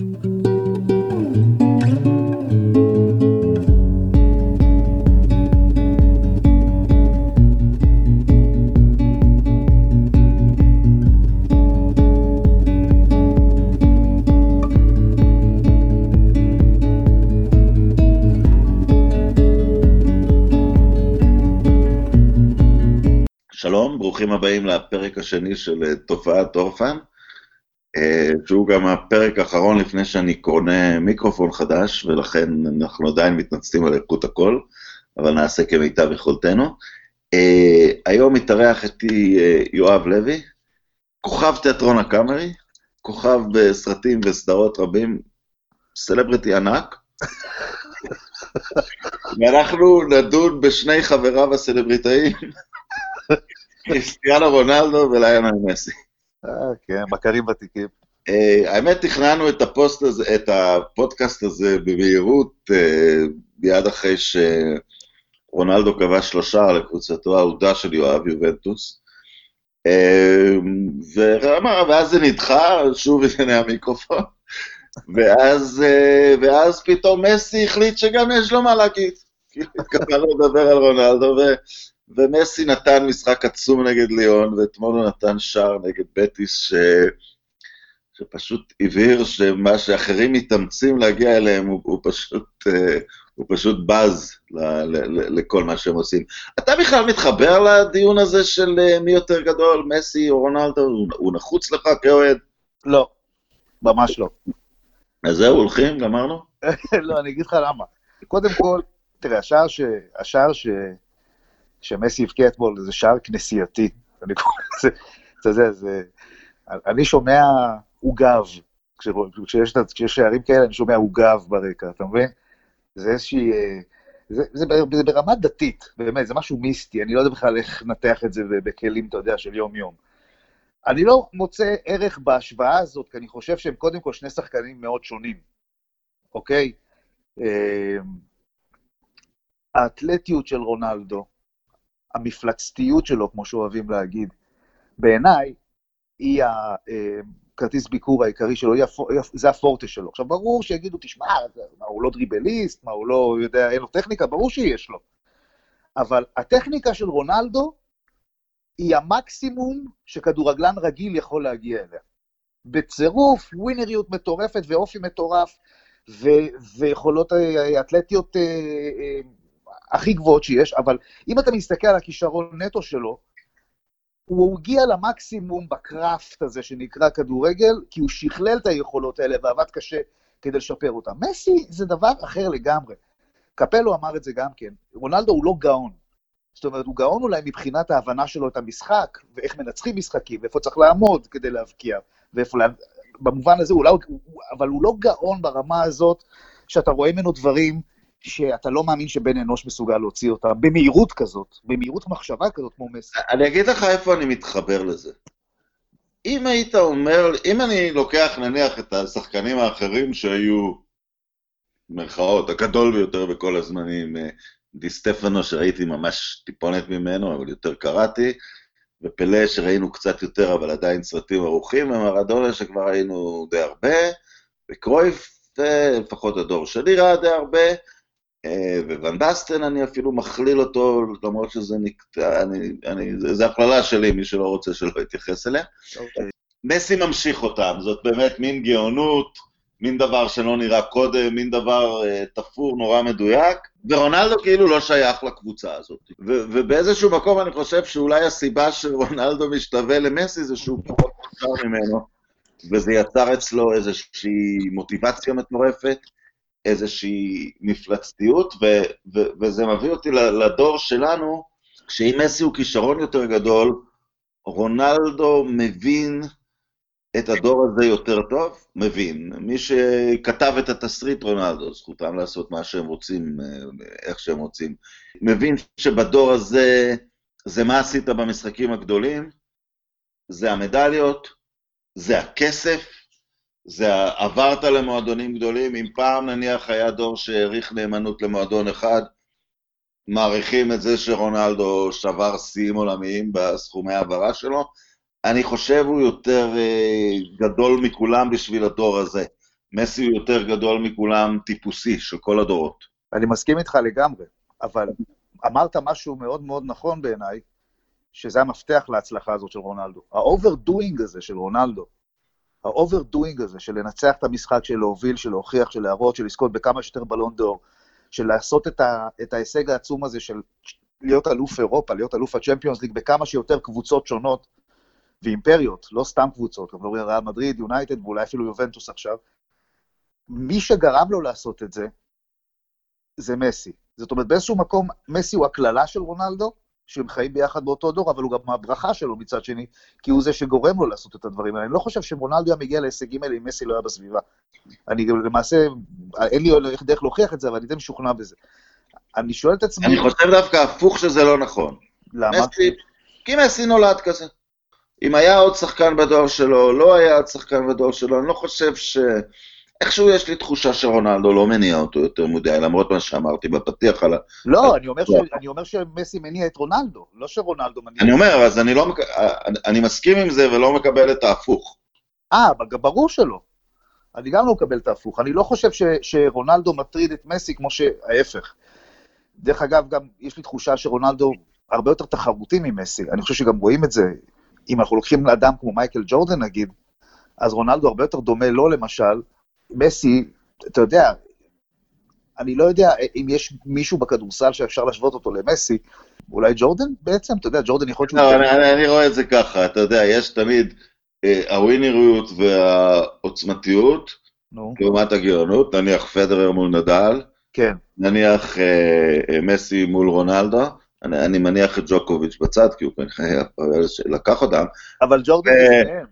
שלום, ברוכים הבאים לפרק השני של אה, תופעת אורפן, שהוא גם הפרק האחרון לפני שאני קונה מיקרופון חדש, ולכן אנחנו עדיין מתנצלים על איכות הקול, אבל נעשה כמיטב יכולתנו. אה, היום מתארח איתי יואב לוי, כוכב תיאטרון הקאמרי, כוכב בסרטים וסדרות רבים, סלבריטי ענק. ואנחנו נדון בשני חבריו הסלבריטאים. קריסטיאנו רונלדו וליונל מסי. אה, כן, מכרים ותיקים. אה, האמת, תכננו את הפוסט הזה, את הפודקאסט הזה במהירות, אה, מיד אחרי שרונלדו כבש שלושה לקבוצתו האהודה של יואב, יובנטוס. ואז זה נדחה, שוב ענייני המיקרופון, ואז, ואז פתאום מסי החליט שגם יש לו מה להגיד. כאילו, התכוונו לדבר על רונלדו, ומסי נתן משחק עצום נגד ליאון, ואתמול הוא נתן שער נגד בטיס, ש... שפשוט הבהיר שמה שאחרים מתאמצים להגיע אליהם, הוא, הוא פשוט... אה, הוא פשוט בז ל, ל, ל, לכל מה שהם עושים. אתה בכלל מתחבר לדיון הזה של אה, מי יותר גדול, מסי או רונלדו? הוא, הוא נחוץ לך כאוהד? לא, ממש לא. אז זהו, הולכים? גמרנו? לא, אני אגיד לך למה. קודם כל, תראה, השער ש... השער ש... שמסי הבקיע אתמול, זה שער כנסייתי. אני קורא לזה, אתה זה... אני שומע עוגב, כשיש, כשיש שערים כאלה, אני שומע עוגב ברקע, אתה מבין? זה איזושהי... זה, זה, זה ברמה דתית, באמת, זה משהו מיסטי, אני לא יודע בכלל איך לנתח את זה בכלים, אתה יודע, של יום-יום. אני לא מוצא ערך בהשוואה הזאת, כי אני חושב שהם קודם כל שני שחקנים מאוד שונים, אוקיי? אה, האתלטיות של רונלדו, המפלצתיות שלו, כמו שאוהבים להגיד, בעיניי, היא הכרטיס ביקור העיקרי שלו, זה הפורטה שלו. עכשיו, ברור שיגידו, תשמע, מה, הוא לא דריבליסט, מה, הוא לא יודע, אין לו טכניקה, ברור שיש לו. אבל הטכניקה של רונלדו היא המקסימום שכדורגלן רגיל יכול להגיע אליה. בצירוף ווינריות מטורפת ואופי מטורף, ו- ויכולות אתלטיות אה, אה, הכי גבוהות שיש, אבל אם אתה מסתכל על הכישרון נטו שלו, הוא הגיע למקסימום בקראפט הזה שנקרא כדורגל, כי הוא שכלל את היכולות האלה ועבד קשה כדי לשפר אותן. מסי זה דבר אחר לגמרי. קפלו אמר את זה גם כן, רונלדו הוא לא גאון. זאת אומרת, הוא גאון אולי מבחינת ההבנה שלו את המשחק, ואיך מנצחים משחקים, ואיפה צריך לעמוד כדי להבקיע, ואיפה... לה... במובן הזה, אולי, אבל הוא לא גאון ברמה הזאת, שאתה רואה ממנו דברים שאתה לא מאמין שבן אנוש מסוגל להוציא אותה במהירות כזאת, במהירות מחשבה כזאת כמו מסי. אני אגיד לך איפה אני מתחבר לזה. אם היית אומר, אם אני לוקח נניח את השחקנים האחרים שהיו, במרכאות, הגדול ביותר בכל הזמנים, אה, די סטפנו שראיתי ממש טיפונת ממנו, אבל יותר קראתי, ופלא שראינו קצת יותר, אבל עדיין סרטים ערוכים, ומרדונה שכבר היינו די הרבה, וקרויף, לפחות הדור שלי ראה די הרבה, אה, וואן בסטן אני אפילו מכליל אותו, למרות שזה נקטע, אני, אני, זה הכללה שלי, מי שלא רוצה שלא יתייחס אליה. Okay. אוקיי. מסי ממשיך אותם, זאת באמת מין גאונות, מין דבר שלא נראה קודם, מין דבר uh, תפור, נורא מדויק, ורונלדו כאילו לא שייך לקבוצה הזאת. ו- ובאיזשהו מקום אני חושב שאולי הסיבה שרונלדו משתווה למסי זה שהוא פחות מוכר ממנו, וזה יצר אצלו איזושהי מוטיבציה מטורפת. איזושהי מפלצתיות, ו- ו- וזה מביא אותי לדור שלנו, שאם מסי הוא כישרון יותר גדול, רונלדו מבין את הדור הזה יותר טוב? מבין. מי שכתב את התסריט רונלדו, זכותם לעשות מה שהם רוצים, איך שהם רוצים, מבין שבדור הזה, זה מה עשית במשחקים הגדולים, זה המדליות, זה הכסף, זה עברת למועדונים גדולים, אם פעם נניח היה דור שהעריך נאמנות למועדון אחד, מעריכים את זה שרונלדו שבר שיאים עולמיים בסכומי העברה שלו, אני חושב הוא יותר אה, גדול מכולם בשביל הדור הזה. מסי הוא יותר גדול מכולם, טיפוסי, של כל הדורות. אני מסכים איתך לגמרי, אבל אמרת משהו מאוד מאוד נכון בעיניי, שזה המפתח להצלחה הזאת של רונלדו. ה overdoing הזה של רונלדו, ה overdoing הזה של לנצח את המשחק, של להוביל, של להוכיח, של להראות, של לזכות בכמה שיותר בלון דור, של לעשות את, ה, את ההישג העצום הזה של להיות אלוף אירופה, להיות אלוף ה Champions League בכמה שיותר קבוצות שונות ואימפריות, לא סתם קבוצות, מדברים על ריאל מדריד, יונייטד ואולי אפילו יובנטוס עכשיו. מי שגרם לו לעשות את זה, זה מסי. זאת אומרת, באיזשהו מקום, מסי הוא הקללה של רונלדו, שהם חיים ביחד באותו דור, אבל הוא גם הברכה שלו מצד שני, כי הוא זה שגורם לו לעשות את הדברים האלה. אני לא חושב שרונלדו היה מגיע להישגים האלה אם מסי לא היה בסביבה. אני למעשה, אין לי דרך להוכיח את זה, אבל אני די משוכנע בזה. אני שואל את עצמי... אני חושב דווקא הפוך שזה לא נכון. למה? מסי, כי מסי נולד כזה. אם היה עוד שחקן בדור שלו, לא היה עוד שחקן בדור שלו, אני לא חושב ש... איכשהו יש לי תחושה שרונלדו לא מניע אותו יותר מדי, למרות מה שאמרתי בפתיח על ה... לא, אני אומר, ש... אני אומר שמסי מניע את רונלדו, לא שרונלדו מניע... אני אומר, אז אני לא... מק... אני מסכים עם זה ולא מקבל את ההפוך. אה, ברור שלא. אני גם לא מקבל את ההפוך. אני לא חושב ש... שרונלדו מטריד את מסי כמו שההפך. דרך אגב, גם יש לי תחושה שרונלדו הרבה יותר תחרותי ממסי. אני חושב שגם רואים את זה. אם אנחנו לוקחים אדם כמו מייקל ג'ורדן נגיד, אז רונלדו הרבה יותר דומה לו למשל, מסי, אתה יודע, אני לא יודע אם יש מישהו בכדורסל שאפשר להשוות אותו למסי, אולי ג'ורדן בעצם? אתה יודע, ג'ורדן יכול להיות... לא, אני, אני, אני רואה את זה ככה, אתה יודע, יש תמיד אה, הווינריות והעוצמתיות, נו. לעומת הגאונות, נניח פדרר מול נדל, כן. נניח אה, אה, מסי מול רונלדו, אני, אני מניח את ג'וקוביץ' בצד, כי הוא כנראה לקח אותם. אבל ג'ורדן לפניהם.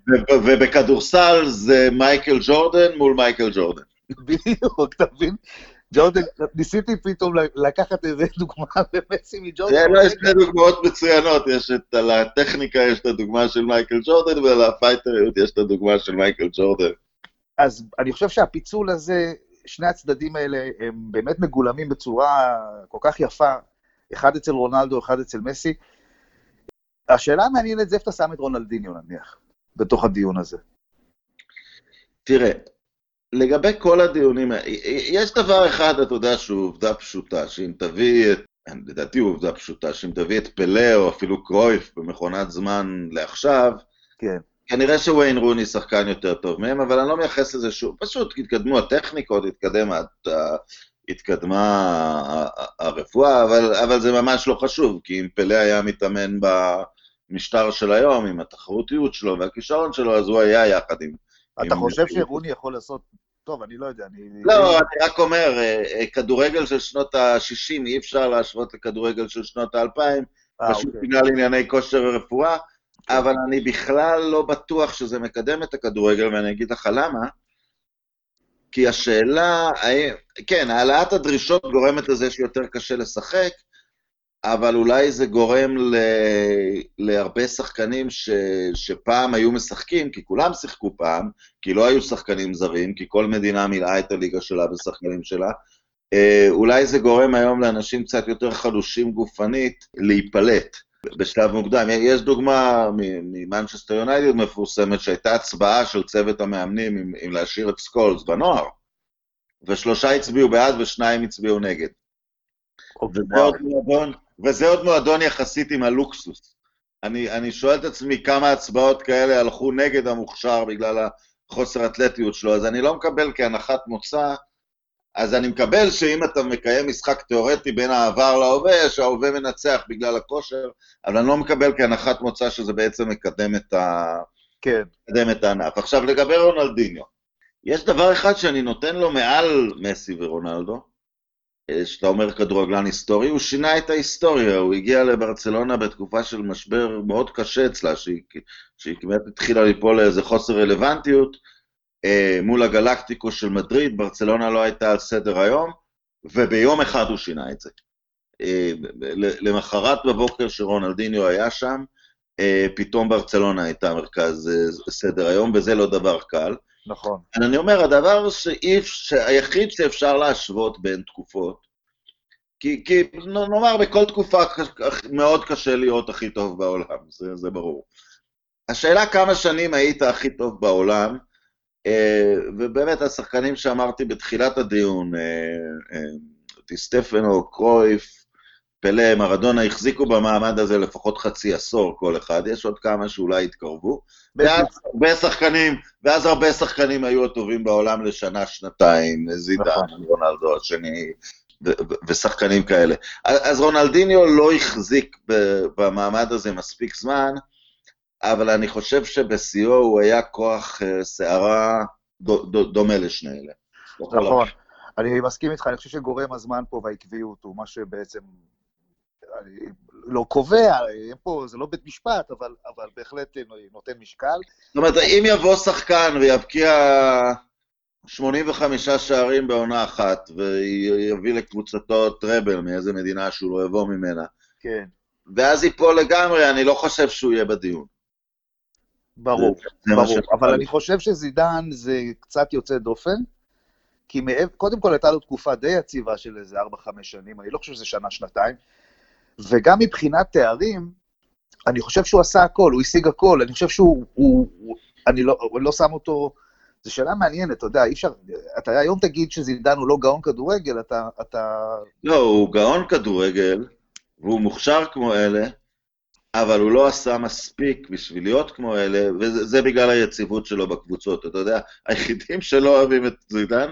ובכדורסל זה מייקל ג'ורדן מול מייקל ג'ורדן. בדיוק, אתה מבין? ג'ורדן, ניסיתי פתאום לקחת איזה דוגמה במסי מג'ורדן. לא, יש שתי דוגמאות מצוינות, יש את, על הטכניקה יש את הדוגמה של מייקל ג'ורדן, ועל הפייטריות יש את הדוגמה של מייקל ג'ורדן. אז אני חושב שהפיצול הזה, שני הצדדים האלה, הם באמת מגולמים בצורה כל כך יפה אחד אצל רונלדו, אחד אצל מסי. השאלה המעניינת זה איפה אתה שם את רונלדיניו נניח, בתוך הדיון הזה. תראה, לגבי כל הדיונים, יש דבר אחד, אתה יודע, שהוא עובדה פשוטה, שאם תביא את, לדעתי הוא עובדה פשוטה, שאם תביא את פלא או אפילו קרויף במכונת זמן לעכשיו, כן. כנראה שוויין רוני שחקן יותר טוב מהם, אבל אני לא מייחס לזה שוב, פשוט התקדמו הטכניקות, התקדם התקדמה הרפואה, אבל, אבל זה ממש לא חשוב, כי אם פלא היה מתאמן במשטר של היום, עם התחרותיות שלו והכישרון שלו, אז הוא היה יחד עם... אתה עם חושב שרוני יכול לעשות... טוב, אני לא יודע, אני... לא, אני רק אומר, אה, אה, כדורגל של שנות ה-60, אי אפשר להשוות לכדורגל של שנות ה-2000, אה, פשוט אוקיי. בגלל ענייני כושר ורפואה, אבל אני בכלל לא בטוח שזה מקדם את הכדורגל, ואני אגיד לך למה. כי השאלה, כן, העלאת הדרישות גורמת לזה שיותר קשה לשחק, אבל אולי זה גורם ל, להרבה שחקנים ש, שפעם היו משחקים, כי כולם שיחקו פעם, כי לא היו שחקנים זרים, כי כל מדינה מילאה את הליגה שלה בשחקנים שלה, אה, אולי זה גורם היום לאנשים קצת יותר חלושים גופנית להיפלט. בשלב מוקדם. יש דוגמה ממנצ'סטר יונייטד מפורסמת, שהייתה הצבעה של צוות המאמנים אם, אם להשאיר את סקולס בנוער, ושלושה הצביעו בעד ושניים הצביעו נגד. וזה עוד, מועדון, וזה עוד מועדון יחסית עם הלוקסוס. אני, אני שואל את עצמי כמה הצבעות כאלה הלכו נגד המוכשר בגלל החוסר אתלטיות שלו, אז אני לא מקבל כהנחת מוצא אז אני מקבל שאם אתה מקיים משחק תיאורטי בין העבר להווה, שההווה מנצח בגלל הכושר, אבל אני לא מקבל כהנחת מוצא שזה בעצם מקדם את, ה... כן. מקדם את הענף. עכשיו, לגבי רונלדיניו, יש דבר אחד שאני נותן לו מעל מסי ורונלדו, אה, שאתה אומר כדורגלן היסטורי, הוא שינה את ההיסטוריה, הוא הגיע לברצלונה בתקופה של משבר מאוד קשה אצלה, שהיא, שהיא כמעט התחילה ליפול לאיזה חוסר רלוונטיות, מול הגלקטיקו של מדריד, ברצלונה לא הייתה על סדר היום, וביום אחד הוא שינה את זה. אה, למחרת בבוקר שרונלדיניו היה שם, אה, פתאום ברצלונה הייתה מרכז סדר היום, וזה לא דבר קל. נכון. אני אומר, הדבר שאיף, היחיד שאפשר להשוות בין תקופות, כי, כי נאמר, בכל תקופה מאוד קשה להיות הכי טוב בעולם, זה, זה ברור. השאלה כמה שנים היית הכי טוב בעולם, ובאמת, השחקנים שאמרתי בתחילת הדיון, סטפנו, קרויף, פלא, מרדונה, החזיקו במעמד הזה לפחות חצי עשור כל אחד, יש עוד כמה שאולי התקרבו, ואז הרבה שחקנים, ואז הרבה שחקנים היו הטובים בעולם לשנה, שנתיים, זידן, נכון. רונלדו השני, ושחקנים כאלה. אז רונלדיניו לא החזיק במעמד הזה מספיק זמן, אבל אני חושב שבשיאו הוא היה כוח סערה דומה לשני אלה. נכון. אני מסכים איתך, אני חושב שגורם הזמן פה והעקביות הוא מה שבעצם אני לא קובע, פה זה לא בית משפט, אבל, אבל בהחלט נותן משקל. זאת אומרת, אם יבוא שחקן ויבקיע 85 שערים בעונה אחת, ויביא לקבוצתו טראבל מאיזה מדינה שהוא לא יבוא ממנה, כן. ואז ייפול לגמרי, אני לא חושב שהוא יהיה בדיון. ברור, זה, ברור, זה אבל אני חושב שזידן זה קצת יוצא דופן, כי מעבר, קודם כל הייתה לו תקופה די יציבה של איזה 4-5 שנים, אני לא חושב שזה שנה-שנתיים, וגם מבחינת תארים, אני חושב שהוא עשה הכל, הוא השיג הכל, אני חושב שהוא, הוא, הוא, אני לא, לא שם אותו, זו שאלה מעניינת, אתה יודע, אי אפשר, אתה היום תגיד שזידן הוא לא גאון כדורגל, אתה, אתה... לא, הוא גאון כדורגל, והוא מוכשר כמו אלה, אבל הוא לא עשה מספיק בשביל להיות כמו אלה, וזה בגלל היציבות שלו בקבוצות, אתה יודע, היחידים שלא אוהבים את זידן,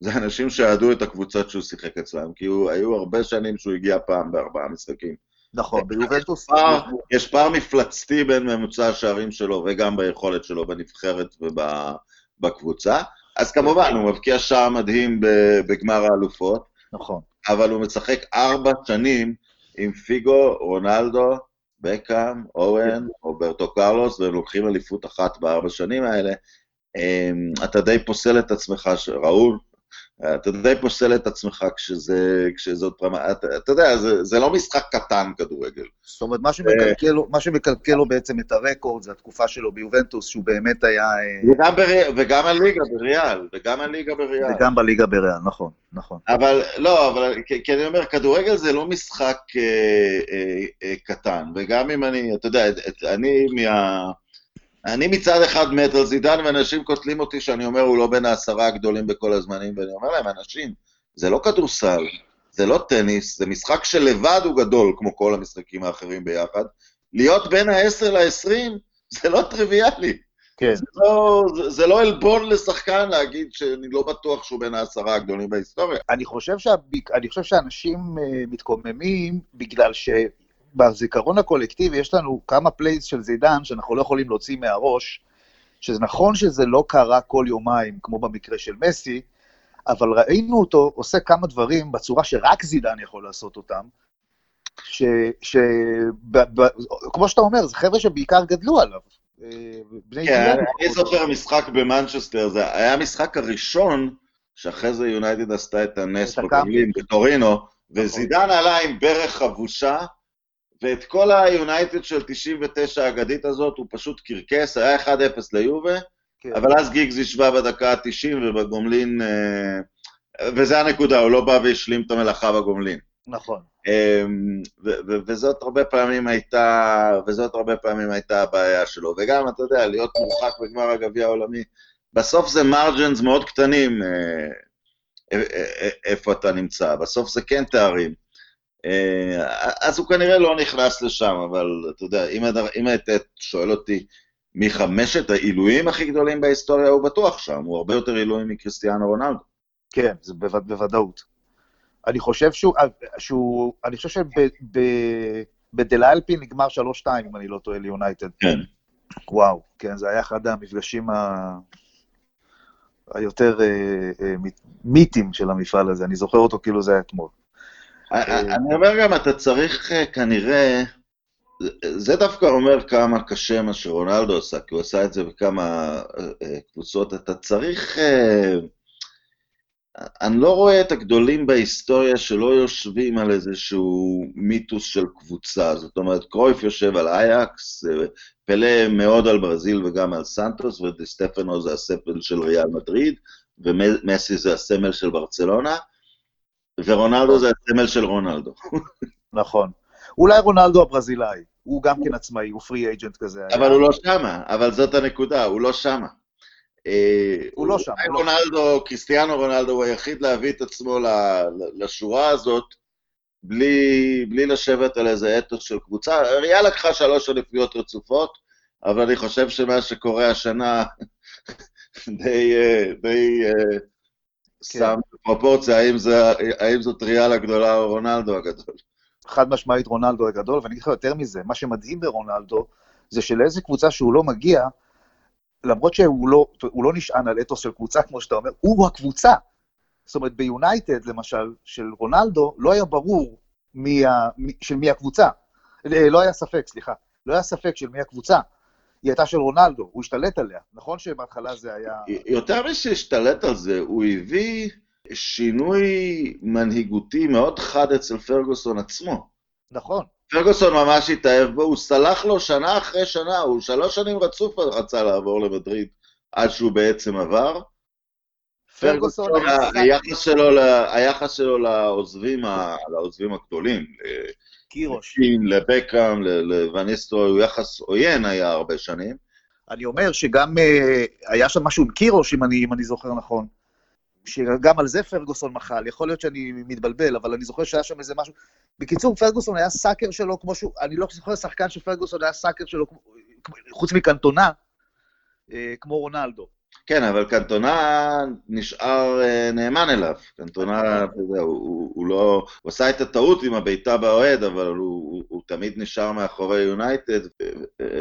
זה אנשים שאהדו את הקבוצות שהוא שיחק אצלם, כי הוא, היו הרבה שנים שהוא הגיע פעם בארבעה משחקים. נכון, ביובנטוס... יש פער מפלצתי בין ממוצע השערים שלו וגם ביכולת שלו בנבחרת ובקבוצה. אז כמובן, הוא מבקיע שער מדהים בגמר האלופות. נכון. אבל הוא משחק ארבע שנים עם פיגו, רונלדו, בקאם, אורן, רוברטו קרלוס, והם לוקחים אליפות אחת בארבע שנים האלה. אמ, אתה די פוסל את עצמך, ראול, אתה די פוסל את עצמך כשזה, כשזאת רמה, אתה, אתה יודע, זה, זה לא משחק קטן כדורגל. זאת אומרת, מה שמקלקל, מה שמקלקל לו בעצם את הרקורד זה התקופה שלו ביובנטוס, שהוא באמת היה... אה, וגם, בר... וגם הליגה בריאל, וגם הליגה בריאל. וגם בליגה בריאל, נכון, נכון. אבל, לא, אבל, כי, כי אני אומר, כדורגל זה לא משחק אה, אה, אה, קטן, וגם אם אני, אתה יודע, אני מה... אני מצד אחד מת על זידן, ואנשים קוטלים אותי שאני אומר, הוא לא בין העשרה הגדולים בכל הזמנים, ואני אומר להם, אנשים, זה לא כדורסל, זה לא טניס, זה משחק שלבד הוא גדול, כמו כל המשחקים האחרים ביחד. להיות בין ה-10 ל-20, זה לא טריוויאלי. כן. זה לא, זה, זה לא עלבון לשחקן להגיד שאני לא בטוח שהוא בין העשרה הגדולים בהיסטוריה. אני חושב, שהביק, אני חושב שאנשים אה, מתקוממים בגלל ש... בזיכרון הקולקטיבי יש לנו כמה plays של זידן שאנחנו לא יכולים להוציא מהראש, שזה נכון שזה לא קרה כל יומיים, כמו במקרה של מסי, אבל ראינו אותו עושה כמה דברים בצורה שרק זידן יכול לעשות אותם, ש... ש... ב, ב, כמו שאתה אומר, זה חבר'ה שבעיקר גדלו עליו. אה, כן, אני זוכר משחק במנצ'סטר, זה היה המשחק הראשון שאחרי זה יונייטד עשתה את הנס בגליל בטורינו, וזידן עלה עם ברך חבושה, ואת כל היונייטד של 99 האגדית הזאת הוא פשוט קרקס, היה 1-0 ליובה, כן. אבל אז גיגס השווה בדקה ה-90 ובגומלין, אה, וזה הנקודה, הוא לא בא והשלים את המלאכה בגומלין. נכון. אמ, וזאת הרבה פעמים הייתה, וזאת הרבה פעמים הייתה הבעיה שלו. וגם, אתה יודע, להיות מורחק בגמר הגביע העולמי, בסוף זה מרג'נס מאוד קטנים אה, אה, איפה אתה נמצא, בסוף זה כן תארים. אה, אז הוא כנראה לא נכנס לשם, אבל אתה יודע, אם, אם היית שואל אותי מי חמשת העילויים הכי גדולים בהיסטוריה, הוא בטוח שם, הוא הרבה יותר עילוי מקריסטיאנו רונלדו. כן, זה בו, בוודאות. אני חושב שהוא, שהוא אני חושב שבדלאלפי נגמר 3-2, אם אני לא טועה, ליונייטד. כן. וואו, כן, זה היה אחד המפגשים ה... היותר אה, אה, מיתים של המפעל הזה, אני זוכר אותו כאילו זה היה אתמול. אה, אני אומר גם, אתה צריך אה, כנראה, זה דווקא אומר כמה קשה מה שרונלדו עשה, כי הוא עשה את זה בכמה אה, קבוצות, אתה צריך... אני לא רואה את הגדולים בהיסטוריה שלא יושבים על איזשהו מיתוס של קבוצה. זאת אומרת, קרויף יושב על אייקס, פלא מאוד על ברזיל וגם על סנטוס, וסטפנו זה הספל של ריאל מדריד, ומסי זה הסמל של ברצלונה. ורונלדו זה הסמל של רונלדו. נכון. אולי רונלדו הברזילאי, הוא גם כן עצמאי, הוא פרי אייג'נט כזה. אבל הוא לא שמה, אבל זאת הנקודה, הוא לא שמה. הוא לא שם. אולי רונלדו, קריסטיאנו רונלדו הוא היחיד להביא את עצמו לשורה הזאת, בלי, בלי לשבת על איזה אתוס של קבוצה. ריאל לקחה שלוש אליפויות רצופות, אבל אני חושב שמה שקורה השנה די, די כן. שם פרופורציה, האם, זה, האם זאת ריאל הגדולה או רונלדו הגדול. חד משמעית רונלדו הגדול, ואני אגיד לך יותר מזה, מה שמדהים ברונלדו, זה שלאיזה קבוצה שהוא לא מגיע, למרות שהוא לא, לא נשען על אתוס של קבוצה, כמו שאתה אומר, הוא הקבוצה. זאת אומרת, ביונייטד, למשל, של רונלדו, לא היה ברור מי ה, של מי הקבוצה. אה, לא היה ספק, סליחה. לא היה ספק של מי הקבוצה. היא הייתה של רונלדו, הוא השתלט עליה. נכון שבהתחלה זה היה... יותר משהשתלט על זה, הוא הביא שינוי מנהיגותי מאוד חד אצל פרגוסון עצמו. נכון. פרגוסון ממש התאהב בו, הוא סלח לו שנה אחרי שנה, הוא שלוש שנים רצוף רצה לעבור למדריד עד שהוא בעצם עבר. פרגוסון, היחס שלו, לעוזבים, לעוזבים הגדולים, קירוש, לבקאם, לווניסטרו, הוא יחס עוין היה הרבה שנים. אני אומר שגם אה, היה שם משהו עם קירוש, אם אני, אם אני זוכר נכון. שגם על זה פרגוסון מחל, יכול להיות שאני מתבלבל, אבל אני זוכר שהיה שם איזה משהו... בקיצור, פרגוסון היה סאקר שלו כמו שהוא, אני לא זוכר שחקן של פרגוסון היה סאקר שלו, חוץ מקנטונה, אה, כמו רונלדו. כן, אבל קנטונה נשאר אה, נאמן אליו. קנטונה, אתה יודע, הוא, הוא לא... הוא עשה את הטעות עם הבעיטה באוהד, אבל הוא, הוא, הוא תמיד נשאר מאחורי יונייטד.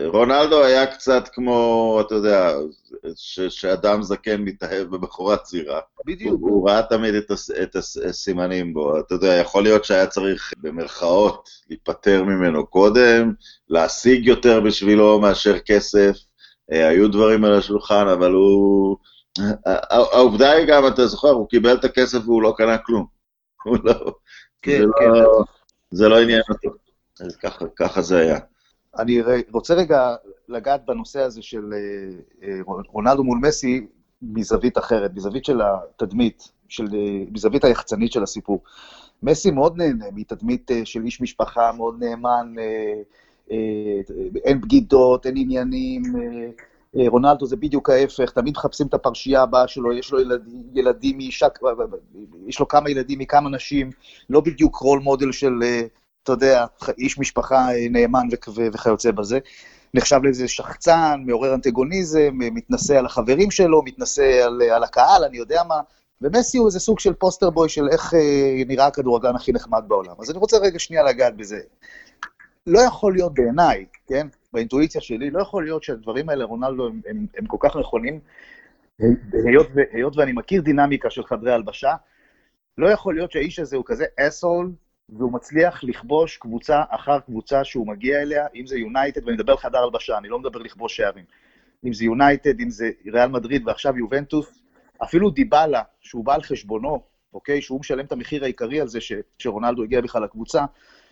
רונלדו היה קצת כמו, אתה יודע, ש, שאדם זקן מתאהב בבחורה צעירה. בדיוק. הוא, הוא ראה תמיד את, הס, את הסימנים בו. אתה יודע, יכול להיות שהיה צריך, במרכאות, להיפטר ממנו קודם, להשיג יותר בשבילו מאשר כסף. אה, היו דברים על השולחן, אבל הוא... העובדה היא גם, אתה זוכר, הוא קיבל את הכסף והוא לא קנה כלום. הוא לא... כן, זה כן. לא, זה לא עניין אותו. אז ככה, ככה זה היה. אני רוצה רגע לגעת בנושא הזה של אה, אה, רונלדו מול מסי מזווית אחרת, מזווית של התדמית, של, מזווית היחצנית של הסיפור. מסי מאוד נהנה מתדמית של איש משפחה מאוד נאמן, אה, אין בגידות, אין עניינים, אה, אה, רונלדו זה בדיוק ההפך, תמיד מחפשים את הפרשייה הבאה שלו, יש לו ילדים, ילדים מאישה, יש לו כמה ילדים מכמה נשים, לא בדיוק רול מודל של, אתה יודע, איש משפחה נאמן וכיוצא בזה. נחשב לאיזה שחצן, מעורר אנטגוניזם, מתנשא על החברים שלו, מתנשא על, על הקהל, אני יודע מה. ומסי הוא איזה סוג של פוסטר בוי של איך נראה הכדורגלן הכי נחמד בעולם. אז אני רוצה רגע שנייה לגעת בזה. לא יכול להיות בעיניי, כן, באינטואיציה שלי, לא יכול להיות שהדברים האלה, רונלדו, הם, הם, הם כל כך נכונים, היות, היות ואני מכיר דינמיקה של חדרי הלבשה, לא יכול להיות שהאיש הזה הוא כזה אסול, והוא מצליח לכבוש קבוצה אחר קבוצה שהוא מגיע אליה, אם זה יונייטד, ואני מדבר על חדר הלבשה, אני לא מדבר לכבוש שערים. אם זה יונייטד, אם זה ריאל מדריד ועכשיו יובנטוס, אפילו דיבלה, שהוא בא על חשבונו, אוקיי, שהוא משלם את המחיר העיקרי על זה ש, שרונלדו הגיע בכלל לקבוצה,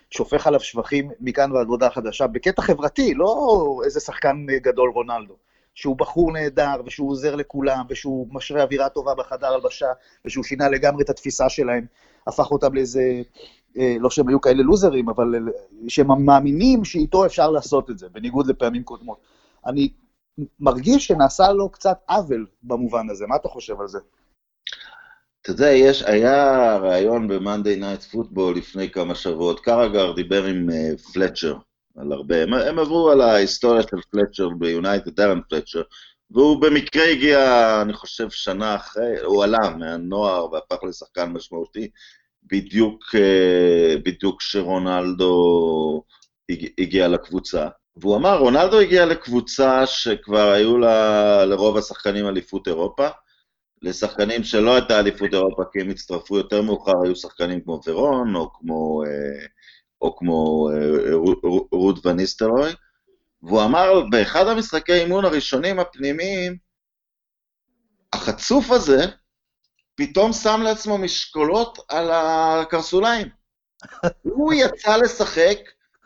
שופך עליו שבחים מכאן ועד הודעה חדשה, בקטע חברתי, לא איזה שחקן גדול רונלדו. שהוא בחור נהדר, ושהוא עוזר לכולם, ושהוא משרה אווירה טובה בחדר הלבשה, ושהוא שינה לגמרי את התפיסה שלהם, הפך אותם לאיזה, אה, לא שהם היו כאלה לוזרים, אבל שהם מאמינים שאיתו אפשר לעשות את זה, בניגוד לפעמים קודמות. אני מרגיש שנעשה לו קצת עוול במובן הזה, מה אתה חושב על זה? אתה יודע, יש, היה ראיון ב-Monday Night Football לפני כמה שבועות, קרגר דיבר עם uh, פלצ'ר על הרבה, הם, הם עברו על ההיסטוריה של פלצ'ר ביונייטד, דרן פלצ'ר, והוא במקרה הגיע, אני חושב, שנה אחרי, הוא עלה מהנוער והפך לשחקן משמעותי, בדיוק, uh, בדיוק כשרונלדו הגיע לקבוצה. והוא אמר, רונלדו הגיע לקבוצה שכבר היו לה, לרוב השחקנים אליפות אירופה, לשחקנים שלא הייתה אליפות אירופה, כי הם הצטרפו יותר מאוחר, היו שחקנים כמו ורון, או כמו, אה, או כמו אה, רות וניסטרוי, והוא אמר, באחד המשחקי האימון הראשונים הפנימיים, החצוף הזה פתאום שם לעצמו משקולות על הקרסוליים. הוא יצא לשחק,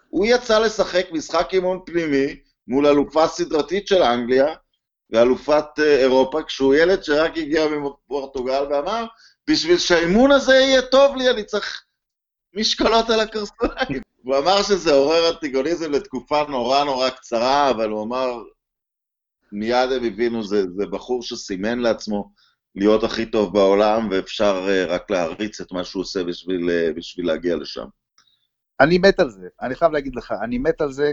הוא יצא לשחק משחק אימון פנימי מול אלופה סדרתית של אנגליה, ואלופת אה, אירופה, כשהוא ילד שרק הגיע מפורטוגל ואמר, בשביל שהאימון הזה יהיה טוב לי, אני צריך משקולות על הקרסוליים. הוא אמר שזה עורר אנטיגוניזם לתקופה נורא נורא קצרה, אבל הוא אמר, מיד הם הבינו, זה, זה בחור שסימן לעצמו להיות הכי טוב בעולם, ואפשר uh, רק להריץ את מה שהוא עושה בשביל, uh, בשביל להגיע לשם. אני מת על זה, אני חייב להגיד לך, אני מת על זה.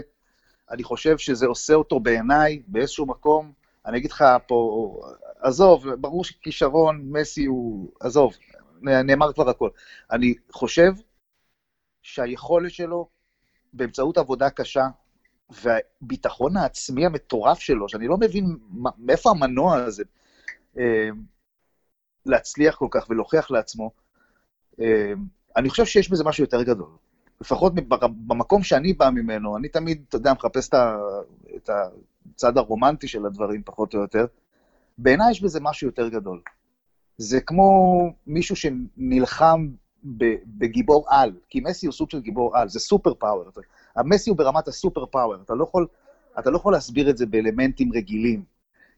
אני חושב שזה עושה אותו בעיניי באיזשהו מקום. אני אגיד לך פה, עזוב, ברור שכישרון, מסי הוא, עזוב, נאמר כבר הכל. אני חושב שהיכולת שלו, באמצעות עבודה קשה, והביטחון העצמי המטורף שלו, שאני לא מבין מאיפה המנוע הזה אה, להצליח כל כך ולהוכיח לעצמו, אה, אני חושב שיש בזה משהו יותר גדול. לפחות במקום שאני בא ממנו, אני תמיד, אתה יודע, מחפש את הצד הרומנטי של הדברים, פחות או יותר. בעיניי יש בזה משהו יותר גדול. זה כמו מישהו שנלחם בגיבור על, כי מסי הוא סוג של גיבור על, זה סופר פאוור. המסי הוא ברמת הסופר פאוור, אתה לא יכול, אתה לא יכול להסביר את זה באלמנטים רגילים,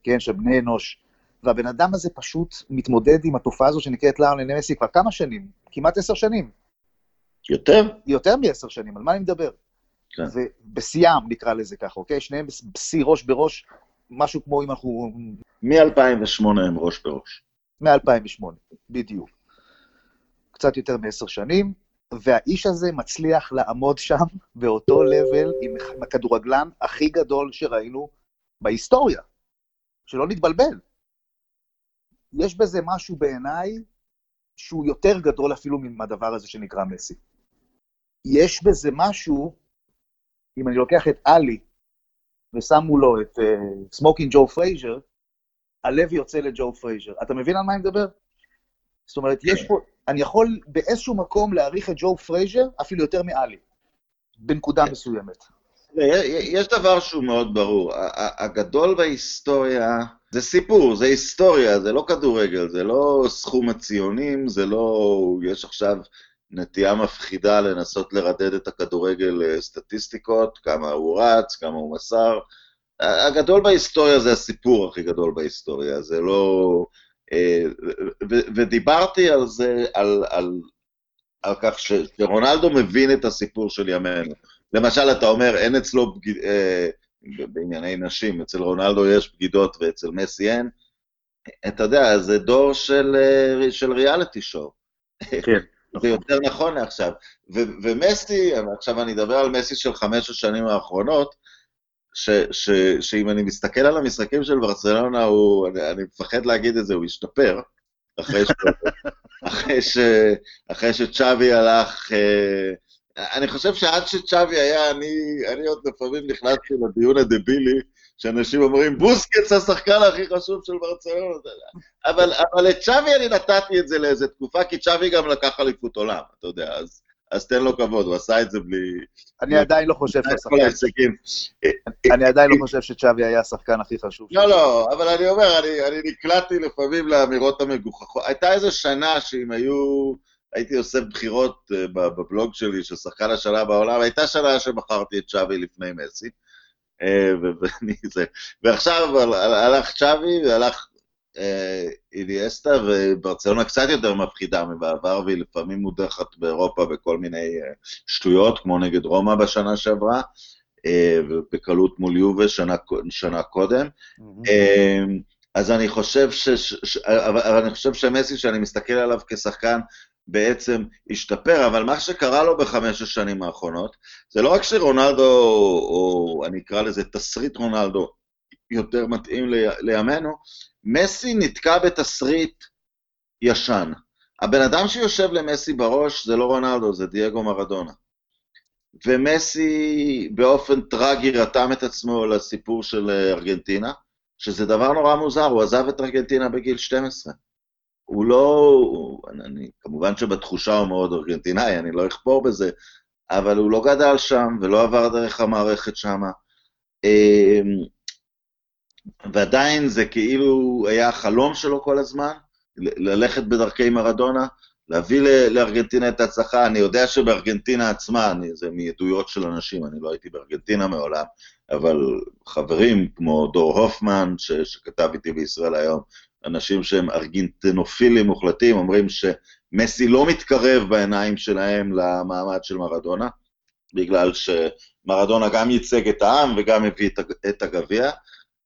כן, של בני אנוש. והבן אדם הזה פשוט מתמודד עם התופעה הזו שנקראת לארלן מסי כבר כמה שנים? כמעט עשר שנים. יותר? יותר מעשר שנים, על מה אני מדבר? כן. ובשיאם, נקרא לזה ככה, אוקיי? שניהם בשיא ראש בראש, משהו כמו אם אנחנו... מ-2008 הם ראש בראש. מ-2008, בדיוק. קצת יותר מעשר שנים, והאיש הזה מצליח לעמוד שם באותו לבל עם הכדורגלן הכי גדול שראינו בהיסטוריה. שלא נתבלבל. יש בזה משהו בעיניי שהוא יותר גדול אפילו מהדבר הזה שנקרא מסי. יש בזה משהו, אם אני לוקח את עלי ושם מולו את סמוקינג ג'ו פרייזר, הלב יוצא לג'ו פרייזר. אתה מבין על מה אני מדבר? זאת אומרת, יש כן. פה, אני יכול באיזשהו מקום להעריך את ג'ו פרייזר אפילו יותר מעלי, בנקודה כן. מסוימת. יש דבר שהוא מאוד ברור, הגדול בהיסטוריה זה סיפור, זה היסטוריה, זה לא כדורגל, זה לא סכום הציונים, זה לא, יש עכשיו נטייה מפחידה לנסות לרדד את הכדורגל לסטטיסטיקות, כמה הוא רץ, כמה הוא מסר. הגדול בהיסטוריה זה הסיפור הכי גדול בהיסטוריה, זה לא... אה, ודיברתי על זה, על, על, על כך שרונלדו מבין את הסיפור של ימינו. למשל, אתה אומר, אין אצלו, בג... אה, בענייני נשים, אצל רונלדו יש בגידות ואצל מסי אין. אתה יודע, זה דור של, אה, של ריאליטי שואו. כן. זה יותר נכון לעכשיו. ומסי, עכשיו אני אדבר על מסי של חמש השנים האחרונות, ש, ש, שאם אני מסתכל על המשחקים של ברצלונה, הוא, אני, אני מפחד להגיד את זה, הוא השתפר, אחרי, ש, אחרי, ש, אחרי שצ'אבי הלך... אה, אני חושב שעד שצ'אבי היה, אני, אני עוד לפעמים נכנסתי לדיון הדבילי, שאנשים אומרים, בוסקץ השחקן הכי חשוב של ברצלונה, אבל, אבל לצ'אבי אני נתתי את זה לאיזה תקופה, כי צ'אבי גם לקח אליפות עולם, אתה יודע, אז... אז תן לו כבוד, הוא עשה את זה בלי... אני עדיין לא חושב שהשחקן... אני עדיין לא חושב שצ'אבי היה השחקן הכי חשוב. לא, לא, אבל אני אומר, אני נקלעתי לפעמים לאמירות המגוחכות. הייתה איזו שנה שאם היו... הייתי עושה בחירות אה, בבלוג שלי של שחקן השנה בעולם, הייתה שנה שבחרתי את צ'אבי לפני מסי. אה, ועכשיו הלך צ'אבי והלך אה, אידיאסטה, וברצלונה קצת יותר מפחידה מבעבר, והיא לפעמים מודחת באירופה בכל מיני אה, שטויות, כמו נגד רומא בשנה שעברה, ובקלות מול יובה שנה, שנה קודם. אז אני חושב, ש, אבל אני חושב שמסי, שאני מסתכל עליו כשחקן, בעצם השתפר, אבל מה שקרה לו בחמש השנים האחרונות, זה לא רק שרונלדו, או אני אקרא לזה תסריט רונלדו, יותר מתאים לימינו, מסי נתקע בתסריט ישן. הבן אדם שיושב למסי בראש זה לא רונלדו, זה דייגו מרדונה. ומסי באופן טרגי רתם את עצמו לסיפור של ארגנטינה, שזה דבר נורא מוזר, הוא עזב את ארגנטינה בגיל 12. הוא לא, אני, כמובן שבתחושה הוא מאוד ארגנטינאי, אני לא אכפור בזה, אבל הוא לא גדל שם ולא עבר דרך המערכת שם. אמ, ועדיין זה כאילו היה החלום שלו כל הזמן, ללכת בדרכי מרדונה, להביא לארגנטינה את ההצלחה. אני יודע שבארגנטינה עצמה, אני, זה מעדויות של אנשים, אני לא הייתי בארגנטינה מעולם, אבל חברים כמו דור הופמן, ש, שכתב איתי בישראל היום, אנשים שהם ארגנטינופילים מוחלטים, אומרים שמסי לא מתקרב בעיניים שלהם למעמד של מרדונה, בגלל שמרדונה גם ייצג את העם וגם הביא את הגביע.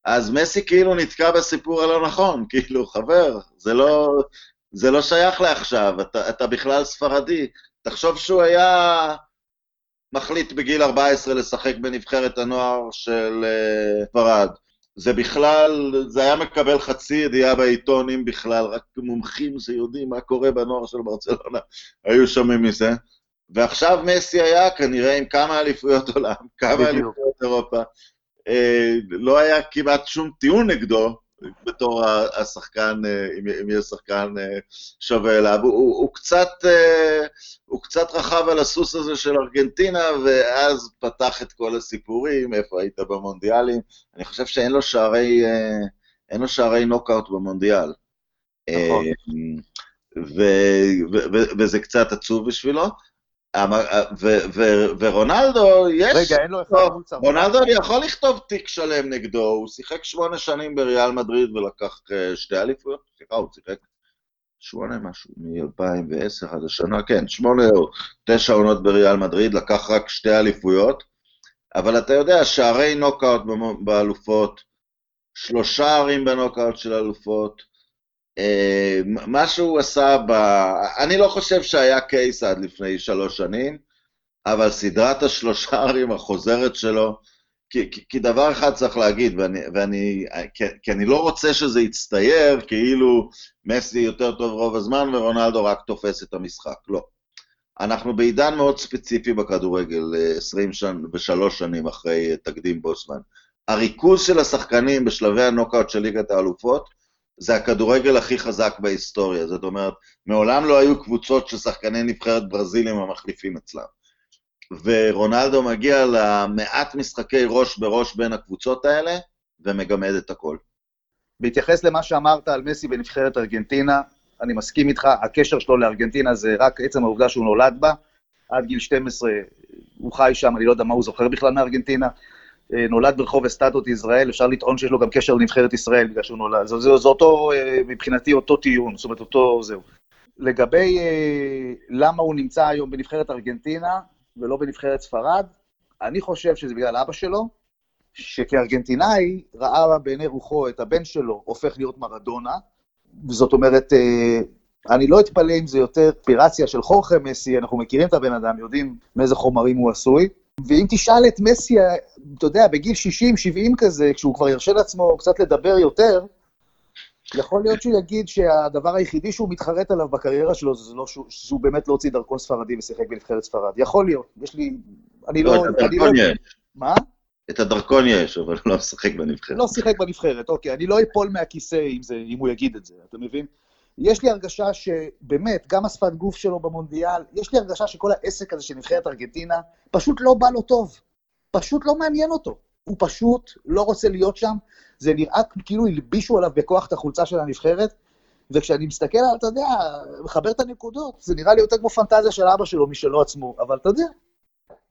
אז מסי כאילו נתקע בסיפור הלא נכון, כאילו, חבר, זה לא, זה לא שייך לעכשיו, אתה, אתה בכלל ספרדי. תחשוב שהוא היה מחליט בגיל 14 לשחק בנבחרת הנוער של uh, ספרד. זה בכלל, זה היה מקבל חצי ידיעה בעיתון, אם בכלל, רק מומחים שיודעים מה קורה בנוער של ברצלונה היו שומעים מזה. ועכשיו מסי היה כנראה עם כמה אליפויות עולם, כמה אליפויות אירופה. אה, לא היה כמעט שום טיעון נגדו, בתור השחקן, אה, אם יהיה שחקן אה, שווה אליו. הוא, הוא, קצת, הוא קצת רכב על הסוס הזה של ארגנטינה, ואז פתח את כל הסיפורים, איפה היית במונדיאלים. אני חושב שאין לו שערי, אין לו שערי נוקאוט במונדיאל. נכון. וזה קצת עצוב בשבילו. ורונלדו, יש... רגע, אין לו אחד מול צרפת. רונלדו יכול לכתוב תיק שלם נגדו, הוא שיחק שמונה שנים בריאל מדריד ולקח אה, שתי אליפויות, סליחה, הוא שיחק שמונה משהו, מ-2010 עד השנה, כן, שמונה או תשע עונות בריאל מדריד, לקח רק שתי אליפויות, אבל אתה יודע, שערי נוקאוט באלופות, שלושה ערים בנוקאוט של אלופות, אה, מה שהוא עשה ב... אני לא חושב שהיה קייס עד לפני שלוש שנים, אבל סדרת השלושה ערים החוזרת שלו, כי, כי, כי דבר אחד צריך להגיד, ואני, ואני, כי, כי אני לא רוצה שזה יצטייר כאילו מסי יותר טוב רוב הזמן ורונלדו רק תופס את המשחק, לא. אנחנו בעידן מאוד ספציפי בכדורגל, 23 אה, שנים אחרי תקדים בוסמן. הריכוז של השחקנים בשלבי הנוקאוט של ליגת האלופות זה הכדורגל הכי חזק בהיסטוריה. זאת אומרת, מעולם לא היו קבוצות של שחקני נבחרת ברזילים המחליפים אצלם. ורונלדו מגיע למעט משחקי ראש בראש בין הקבוצות האלה, ומגמד את הכל. בהתייחס למה שאמרת על מסי בנבחרת ארגנטינה, אני מסכים איתך, הקשר שלו לארגנטינה זה רק עצם העובדה שהוא נולד בה. עד גיל 12 הוא חי שם, אני לא יודע מה הוא זוכר בכלל מארגנטינה. אה, נולד ברחוב אסטטות ישראל, אפשר לטעון שיש לו גם קשר לנבחרת ישראל בגלל שהוא נולד. זה, זה, זה אותו, אה, מבחינתי אותו טיעון, זאת אומרת אותו, זהו. לגבי אה, למה הוא נמצא היום בנבחרת ארגנטינה ולא בנבחרת ספרד, אני חושב שזה בגלל אבא שלו, שכארגנטינאי ראה בעיני רוחו את הבן שלו הופך להיות מרדונה, זאת אומרת, אני לא אתפלא אם זה יותר אספירציה של חורכה מסי, אנחנו מכירים את הבן אדם, יודעים מאיזה חומרים הוא עשוי. ואם תשאל את מסי, אתה יודע, בגיל 60-70 כזה, כשהוא כבר ירשה לעצמו קצת לדבר יותר, יכול להיות שהוא יגיד שהדבר היחידי שהוא מתחרט עליו בקריירה שלו זה לא שהוא, שהוא באמת לא הוציא דרכון ספרדי ושיחק בנבחרת ספרד. יכול להיות, יש לי... אני לא... לא את הדרכון לא... יש. מה? את הדרכון יש, אבל לא שיחק בנבחרת. לא שיחק בנבחרת, אוקיי. אני לא אפול מהכיסא אם, זה, אם הוא יגיד את זה, אתה מבין? יש לי הרגשה שבאמת, גם השפת גוף שלו במונדיאל, יש לי הרגשה שכל העסק הזה של נבחרת ארגנטינה, פשוט לא בא לו טוב. פשוט לא מעניין אותו. הוא פשוט לא רוצה להיות שם. זה נראה כאילו הלבישו עליו בכוח את החולצה של הנבחרת, וכשאני מסתכל על, אתה יודע, מחבר את הנקודות, זה נראה לי יותר כמו פנטזיה של אבא שלו משלו עצמו, אבל אתה יודע.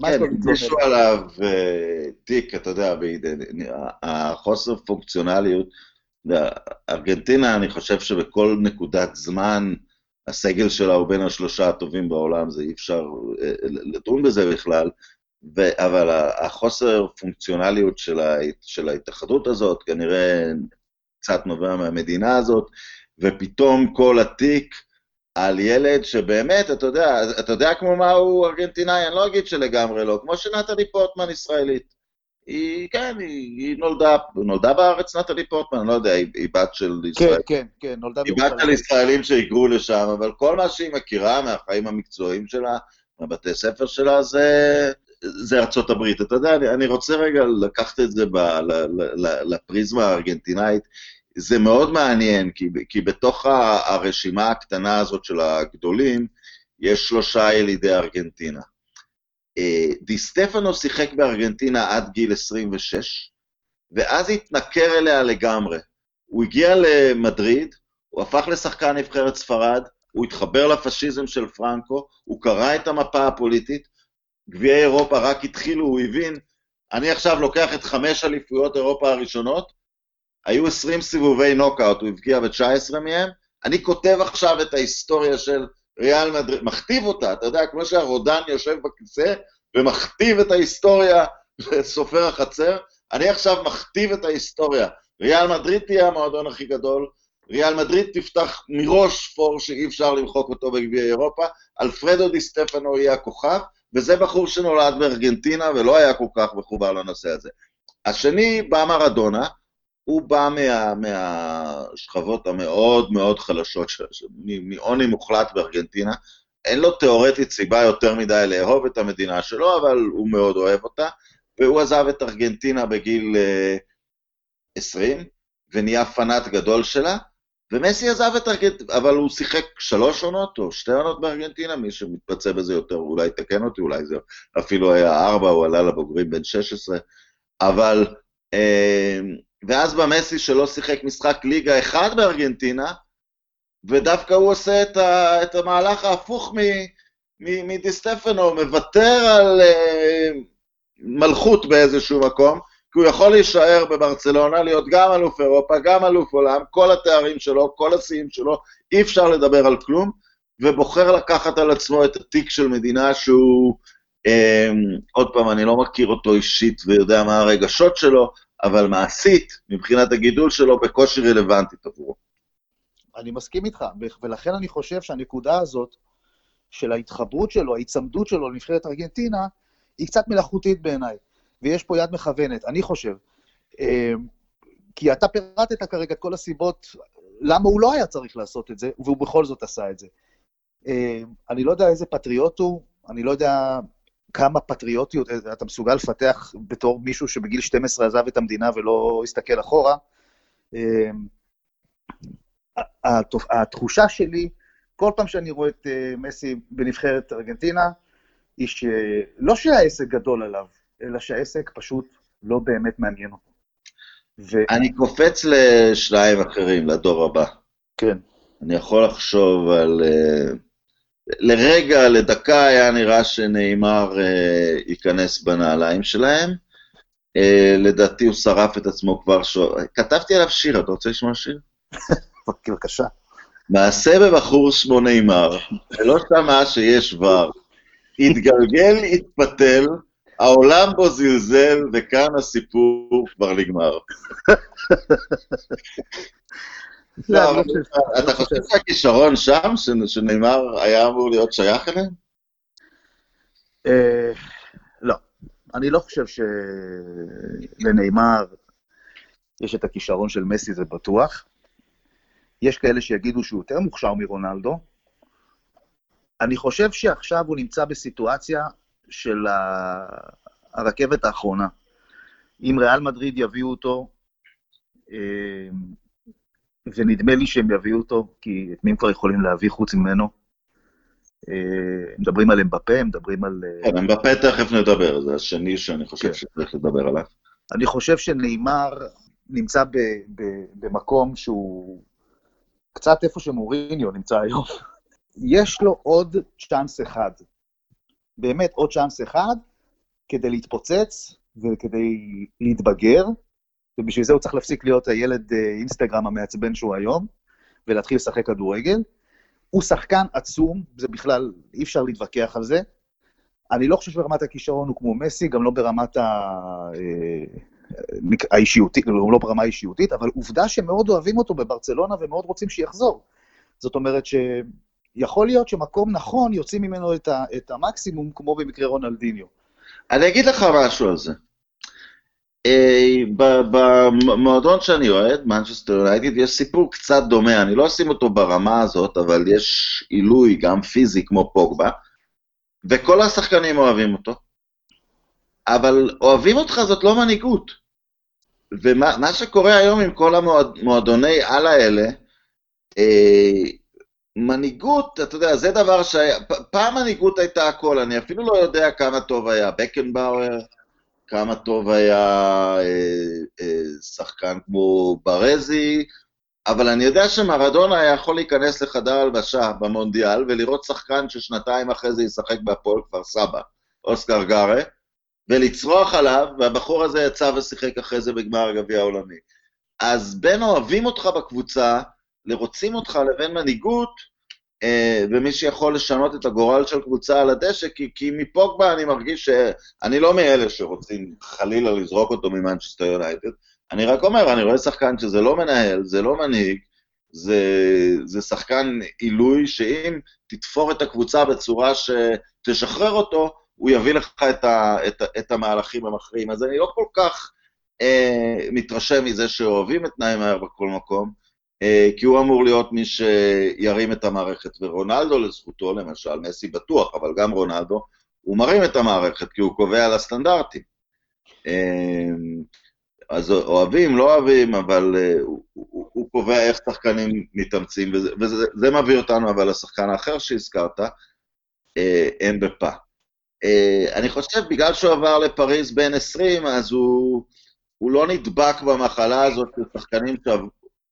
כן, הלבישו עליו אה, תיק, אתה יודע, החוסר פונקציונליות. ארגנטינה, אני חושב שבכל נקודת זמן, הסגל שלה הוא בין השלושה הטובים בעולם, זה אי אפשר אה, לדון בזה בכלל, ו, אבל החוסר פונקציונליות של, ה, של ההתאחדות הזאת כנראה קצת נובע מהמדינה הזאת, ופתאום כל התיק על ילד שבאמת, אתה יודע, אתה יודע כמו מה הוא ארגנטינאי, אני לא אגיד שלגמרי לא, כמו שנתני פורטמן ישראלית. היא, כן, היא, היא נולדה, נולדה בארץ נטלי פורטמן, אני לא יודע, היא, היא בת של כן, ישראל. כן, כן, כן, נולדה היא בת של ישראלים שהיגרו לשם, אבל כל מה שהיא מכירה מהחיים המקצועיים שלה, מהבתי ספר שלה, זה, זה ארצות הברית. אתה יודע, אני, אני רוצה רגע לקחת את זה ב, ל, ל, ל, לפריזמה הארגנטינאית. זה מאוד מעניין, כי, כי בתוך הרשימה הקטנה הזאת של הגדולים, יש שלושה ילידי ארגנטינה. די סטפנו שיחק בארגנטינה עד גיל 26, ואז התנכר אליה לגמרי. הוא הגיע למדריד, הוא הפך לשחקן נבחרת ספרד, הוא התחבר לפשיזם של פרנקו, הוא קרא את המפה הפוליטית, גביעי אירופה רק התחילו, הוא הבין, אני עכשיו לוקח את חמש אליפויות אירופה הראשונות, היו 20 סיבובי נוקאוט, הוא הבקיע ב-19 מהם, אני כותב עכשיו את ההיסטוריה של ריאל מדריד, מכתיב אותה, אתה יודע, כמו שהרודן יושב בכיסא ומכתיב את ההיסטוריה לסופר החצר, אני עכשיו מכתיב את ההיסטוריה. ריאל מדריד תהיה המועדון הכי גדול, ריאל מדריד תפתח מראש פור שאי אפשר למחוק אותו בגביע אירופה, אלפרדו די סטפנו יהיה הכוכב, וזה בחור שנולד בארגנטינה ולא היה כל כך מחובר לנושא הזה. השני בא מרדונה, הוא בא מה, מהשכבות המאוד מאוד חלשות, מעוני מוחלט בארגנטינה. אין לו תיאורטית סיבה יותר מדי לאהוב את המדינה שלו, אבל הוא מאוד אוהב אותה, והוא עזב את ארגנטינה בגיל uh, 20, ונהיה פנאט גדול שלה, ומסי עזב את ארגנטינה, אבל הוא שיחק שלוש עונות או שתי עונות בארגנטינה, מי שמתבצע בזה יותר אולי יתקן אותי, אולי זה אפילו היה ארבע, הוא עלה לבוגרים בן 16, אבל... אה, ואז במסי שלא שיחק משחק ליגה אחד בארגנטינה, ודווקא הוא עושה את, ה, את המהלך ההפוך מדיסטפנו, מוותר על אה, מלכות באיזשהו מקום, כי הוא יכול להישאר בברצלונה, להיות גם אלוף אירופה, גם אלוף עולם, כל התארים שלו, כל השיאים שלו, אי אפשר לדבר על כלום, ובוחר לקחת על עצמו את התיק של מדינה שהוא, אה, עוד פעם, אני לא מכיר אותו אישית ויודע מה הרגשות שלו, אבל מעשית, מבחינת הגידול שלו, בקושי רלוונטית עבורו. אני מסכים איתך, ולכן אני חושב שהנקודה הזאת של ההתחברות שלו, ההיצמדות שלו לנבחרת ארגנטינה, היא קצת מלאכותית בעיניי. ויש פה יד מכוונת, אני חושב. אמ, כי אתה פירטת כרגע את כל הסיבות למה הוא לא היה צריך לעשות את זה, והוא בכל זאת עשה את זה. אמ, אני לא יודע איזה פטריוט הוא, אני לא יודע כמה פטריוטיות אתה מסוגל לפתח בתור מישהו שבגיל 12 עזב את המדינה ולא הסתכל אחורה. אמ, התחושה שלי, כל פעם שאני רואה את אה, מסי בנבחרת ארגנטינה, היא שלא שהעסק גדול עליו, אלא שהעסק פשוט לא באמת מעניין אותו. ו... אני קופץ לשניים אחרים, לדור הבא. כן. אני יכול לחשוב על... Uh, לרגע, לדקה, היה נראה שנאמר uh, ייכנס בנעליים שלהם. Uh, לדעתי הוא שרף את עצמו כבר ש... כתבתי עליו שיר, אתה רוצה לשמוע שיר? בבקשה. מעשה בבחור שמו נאמר, ולא שמע שיש ור. התגלגל, התפתל, העולם בו זלזל, וכאן הסיפור כבר נגמר. לא, לא, אתה חושב שהכישרון שם, שנאמר, היה אמור להיות שייך אליהם? אה, לא. אני לא חושב שלנאמר יש את הכישרון של מסי, זה בטוח. יש כאלה שיגידו שהוא יותר מוכשר מרונלדו. אני חושב שעכשיו הוא נמצא בסיטואציה של הרכבת האחרונה. אם ריאל מדריד יביאו אותו, אה, ונדמה לי שהם יביאו אותו, כי את מי הם כבר יכולים להביא חוץ ממנו? אה, מדברים על אמבפה, מדברים על... אה, כן, אמבפה תכף נדבר, זה השני שאני חושב כן. שצריך לדבר עליו. אני חושב שנאמר נמצא ב, ב, במקום שהוא קצת איפה שמוריניו נמצא היום. יש לו עוד צ'אנס אחד. באמת עוד צ'אנס אחד כדי להתפוצץ וכדי להתבגר, ובשביל זה הוא צריך להפסיק להיות הילד אה, אינסטגרם המעצבן שהוא היום, ולהתחיל לשחק כדורגל. הוא שחקן עצום, זה בכלל, אי אפשר להתווכח על זה. אני לא חושב שברמת הכישרון הוא כמו מסי, גם לא ברמת ה... אה, האישיותית, לא ברמה האישיותית, אבל עובדה שמאוד אוהבים אותו בברצלונה ומאוד רוצים שיחזור. זאת אומרת שיכול להיות שמקום נכון יוצאים ממנו את, ה, את המקסימום, כמו במקרה רונלדיניו. אני אגיד לך משהו על זה. אה, במועדון שאני אוהד, מנצ'סטר יונייטד, יש סיפור קצת דומה, אני לא אשים אותו ברמה הזאת, אבל יש עילוי גם פיזי כמו פוגבה, וכל השחקנים אוהבים אותו. אבל אוהבים אותך זאת לא מנהיגות. ומה שקורה היום עם כל המועדוני על האלה, אה, מנהיגות, אתה יודע, זה דבר שהיה, פעם מנהיגות הייתה הכל, אני אפילו לא יודע כמה טוב היה בקנבאואר, כמה טוב היה אה, אה, שחקן כמו ברזי, אבל אני יודע שמרדונה יכול להיכנס לחדר הלבשה במונדיאל ולראות שחקן ששנתיים אחרי זה ישחק בהפועל כפר סבא, אוסקר גארה, ולצרוח עליו, והבחור הזה יצא ושיחק אחרי זה בגמר הגביע העולמי. אז בין אוהבים אותך בקבוצה, לרוצים אותך לבין מנהיגות, ומי שיכול לשנות את הגורל של קבוצה על הדשא, כי, כי מפוגבה אני מרגיש שאני לא מאלה שרוצים חלילה לזרוק אותו ממנצ'סטר יונייטד, אני רק אומר, אני רואה שחקן שזה לא מנהל, זה לא מנהיג, זה, זה שחקן עילוי, שאם תתפור את הקבוצה בצורה שתשחרר אותו, הוא יביא לך את, ה, את, את המהלכים המכריעים. אז אני לא כל כך אה, מתרשם מזה שאוהבים את ניימר בכל מקום, אה, כי הוא אמור להיות מי שירים את המערכת, ורונלדו לזכותו, למשל, מסי בטוח, אבל גם רונלדו, הוא מרים את המערכת כי הוא קובע על הסטנדרטים. אה, אז אוהבים, לא אוהבים, אבל uh, הוא, הוא, הוא קובע איך שחקנים מתאמצים, וזה, וזה מביא אותנו אבל לשחקן האחר שהזכרת, אה, אין בפה. אה, אני חושב, בגלל שהוא עבר לפריז בין 20, אז הוא, הוא לא נדבק במחלה הזאת של שחקנים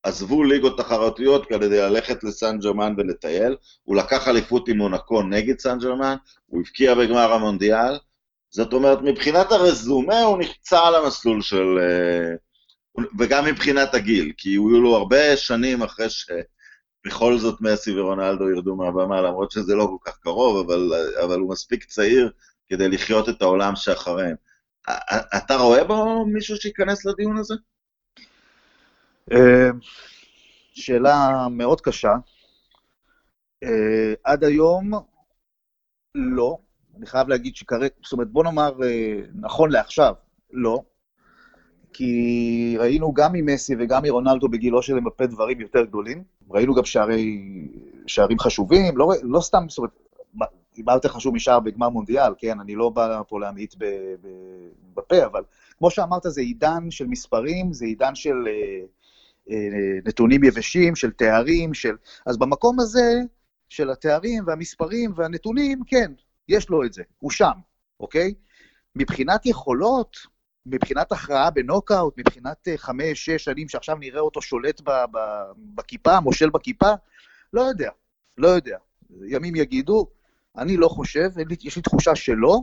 שעזבו ליגות תחרותיות כדי ללכת לסן ג'רמן ולטייל. הוא לקח אליפות עם מונקו נגד סן ג'רמן, הוא הבקיע בגמר המונדיאל, זאת אומרת, מבחינת הרזומה הוא נחצה על המסלול של... אה, וגם מבחינת הגיל, כי היו לו הרבה שנים אחרי שבכל זאת מסי ורונלדו ירדו מהבמה, למרות שזה לא כל כך קרוב, אבל, אבל הוא מספיק צעיר כדי לחיות את העולם שאחריהם. אתה רואה בו מישהו שייכנס לדיון הזה? אה, שאלה מאוד קשה. אה, עד היום, לא. אני חייב להגיד שכרגע, זאת אומרת, בוא נאמר, אה, נכון לעכשיו, לא. כי ראינו גם ממסי וגם מרונלדו בגילו של אמפה דברים יותר גדולים. ראינו גם שערי, שערים חשובים, לא, לא סתם, זאת אומרת, מה יותר חשוב משער בגמר מונדיאל, כן? אני לא בא פה להמעיט בפה, אבל כמו שאמרת, זה עידן של מספרים, זה עידן של אה, נתונים יבשים, של תארים, של... אז במקום הזה, של התארים והמספרים והנתונים, כן, יש לו את זה, הוא שם, אוקיי? מבחינת יכולות, מבחינת הכרעה בנוקאוט, מבחינת אה, חמש, שש שנים שעכשיו נראה אותו שולט בכיפה, מושל בכיפה, לא יודע, לא יודע. ימים יגידו, אני לא חושב, יש לי תחושה שלא,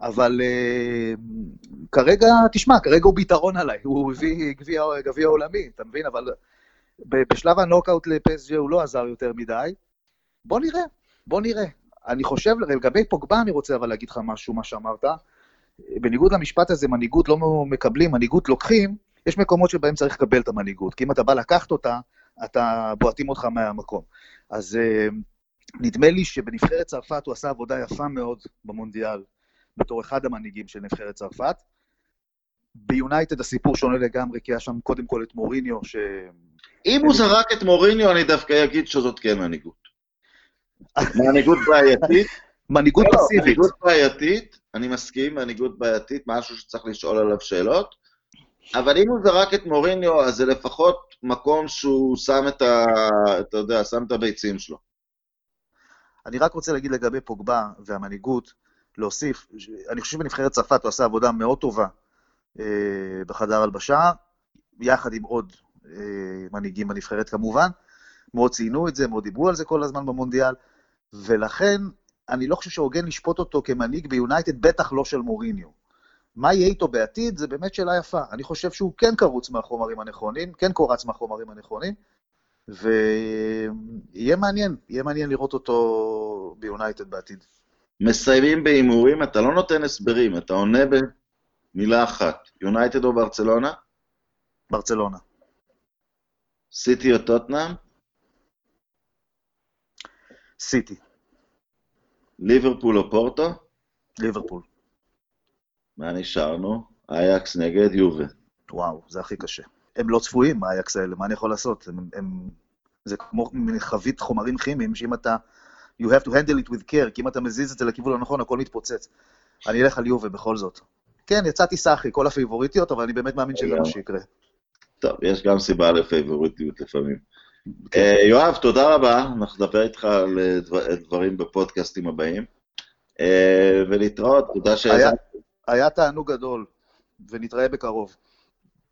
אבל uh, כרגע, תשמע, כרגע הוא ביתרון עליי, הוא הביא גביע עולמי, אתה מבין? אבל בשלב הנוקאוט לפסג'ה הוא לא עזר יותר מדי. בוא נראה, בוא נראה. אני חושב, לגבי פוגבה אני רוצה אבל להגיד לך משהו, מה שאמרת. בניגוד למשפט הזה, מנהיגות לא מקבלים, מנהיגות לוקחים, יש מקומות שבהם צריך לקבל את המנהיגות, כי אם אתה בא לקחת אותה, אתה, בועטים אותך מהמקום. אז אה, נדמה לי שבנבחרת צרפת הוא עשה עבודה יפה מאוד במונדיאל, בתור אחד המנהיגים של נבחרת צרפת. ביונייטד הסיפור שונה לגמרי, כי היה שם קודם כל את מוריניו, ש... אם הוא זרק את מוריניו, אני דווקא אגיד שזאת כן מנהיגות. מנהיגות בעייתית. מנהיגות לא, פסיבית. מנהיגות בעייתית, אני מסכים, מנהיגות בעייתית, משהו שצריך לשאול עליו שאלות, אבל אם הוא זרק את מוריניו, אז זה לפחות מקום שהוא שם את ה... אתה יודע, שם את הביצים שלו. אני רק רוצה להגיד לגבי פוגבה והמנהיגות, להוסיף, אני חושב שבנבחרת צרפת הוא עשה עבודה מאוד טובה אה, בחדר הלבשה, יחד עם עוד אה, מנהיגים בנבחרת כמובן. מאוד ציינו את זה, מאוד דיברו על זה כל הזמן במונדיאל, ולכן אני לא חושב שהוגן לשפוט אותו כמנהיג ביונייטד, בטח לא של מוריניו. מה יהיה איתו בעתיד, זה באמת שאלה יפה. אני חושב שהוא כן קרוץ מהחומרים הנכונים, כן קורץ מהחומרים הנכונים, ויהיה מעניין, יהיה מעניין לראות אותו ביונייטד בעתיד. מסיימים בהימורים, אתה לא נותן הסברים, אתה עונה במילה אחת. יונייטד או ברצלונה? ברצלונה. סיטי או טוטנאם? סיטי. ליברפול או פורטו? ליברפול. מה נשארנו? אייקס נגד יובה. וואו, זה הכי קשה. הם לא צפויים, האייקס האלה, מה אני יכול לעשות? הם, הם... זה כמו חבית חומרים כימיים, שאם אתה... You have to handle it with care, כי אם אתה מזיז את זה לכיוון הנכון, הכל מתפוצץ. אני אלך על יובה בכל זאת. כן, יצאתי סאחי, כל הפייבוריטיות, אבל אני באמת מאמין שזה מה שיקרה. טוב, יש גם סיבה לפייבוריטיות לפעמים. כן. אה, יואב, תודה רבה, אנחנו נדבר איתך על אה, דברים בפודקאסטים הבאים. אה, ולהתראות, תודה שהאזנת. היה תענוג גדול, ונתראה בקרוב.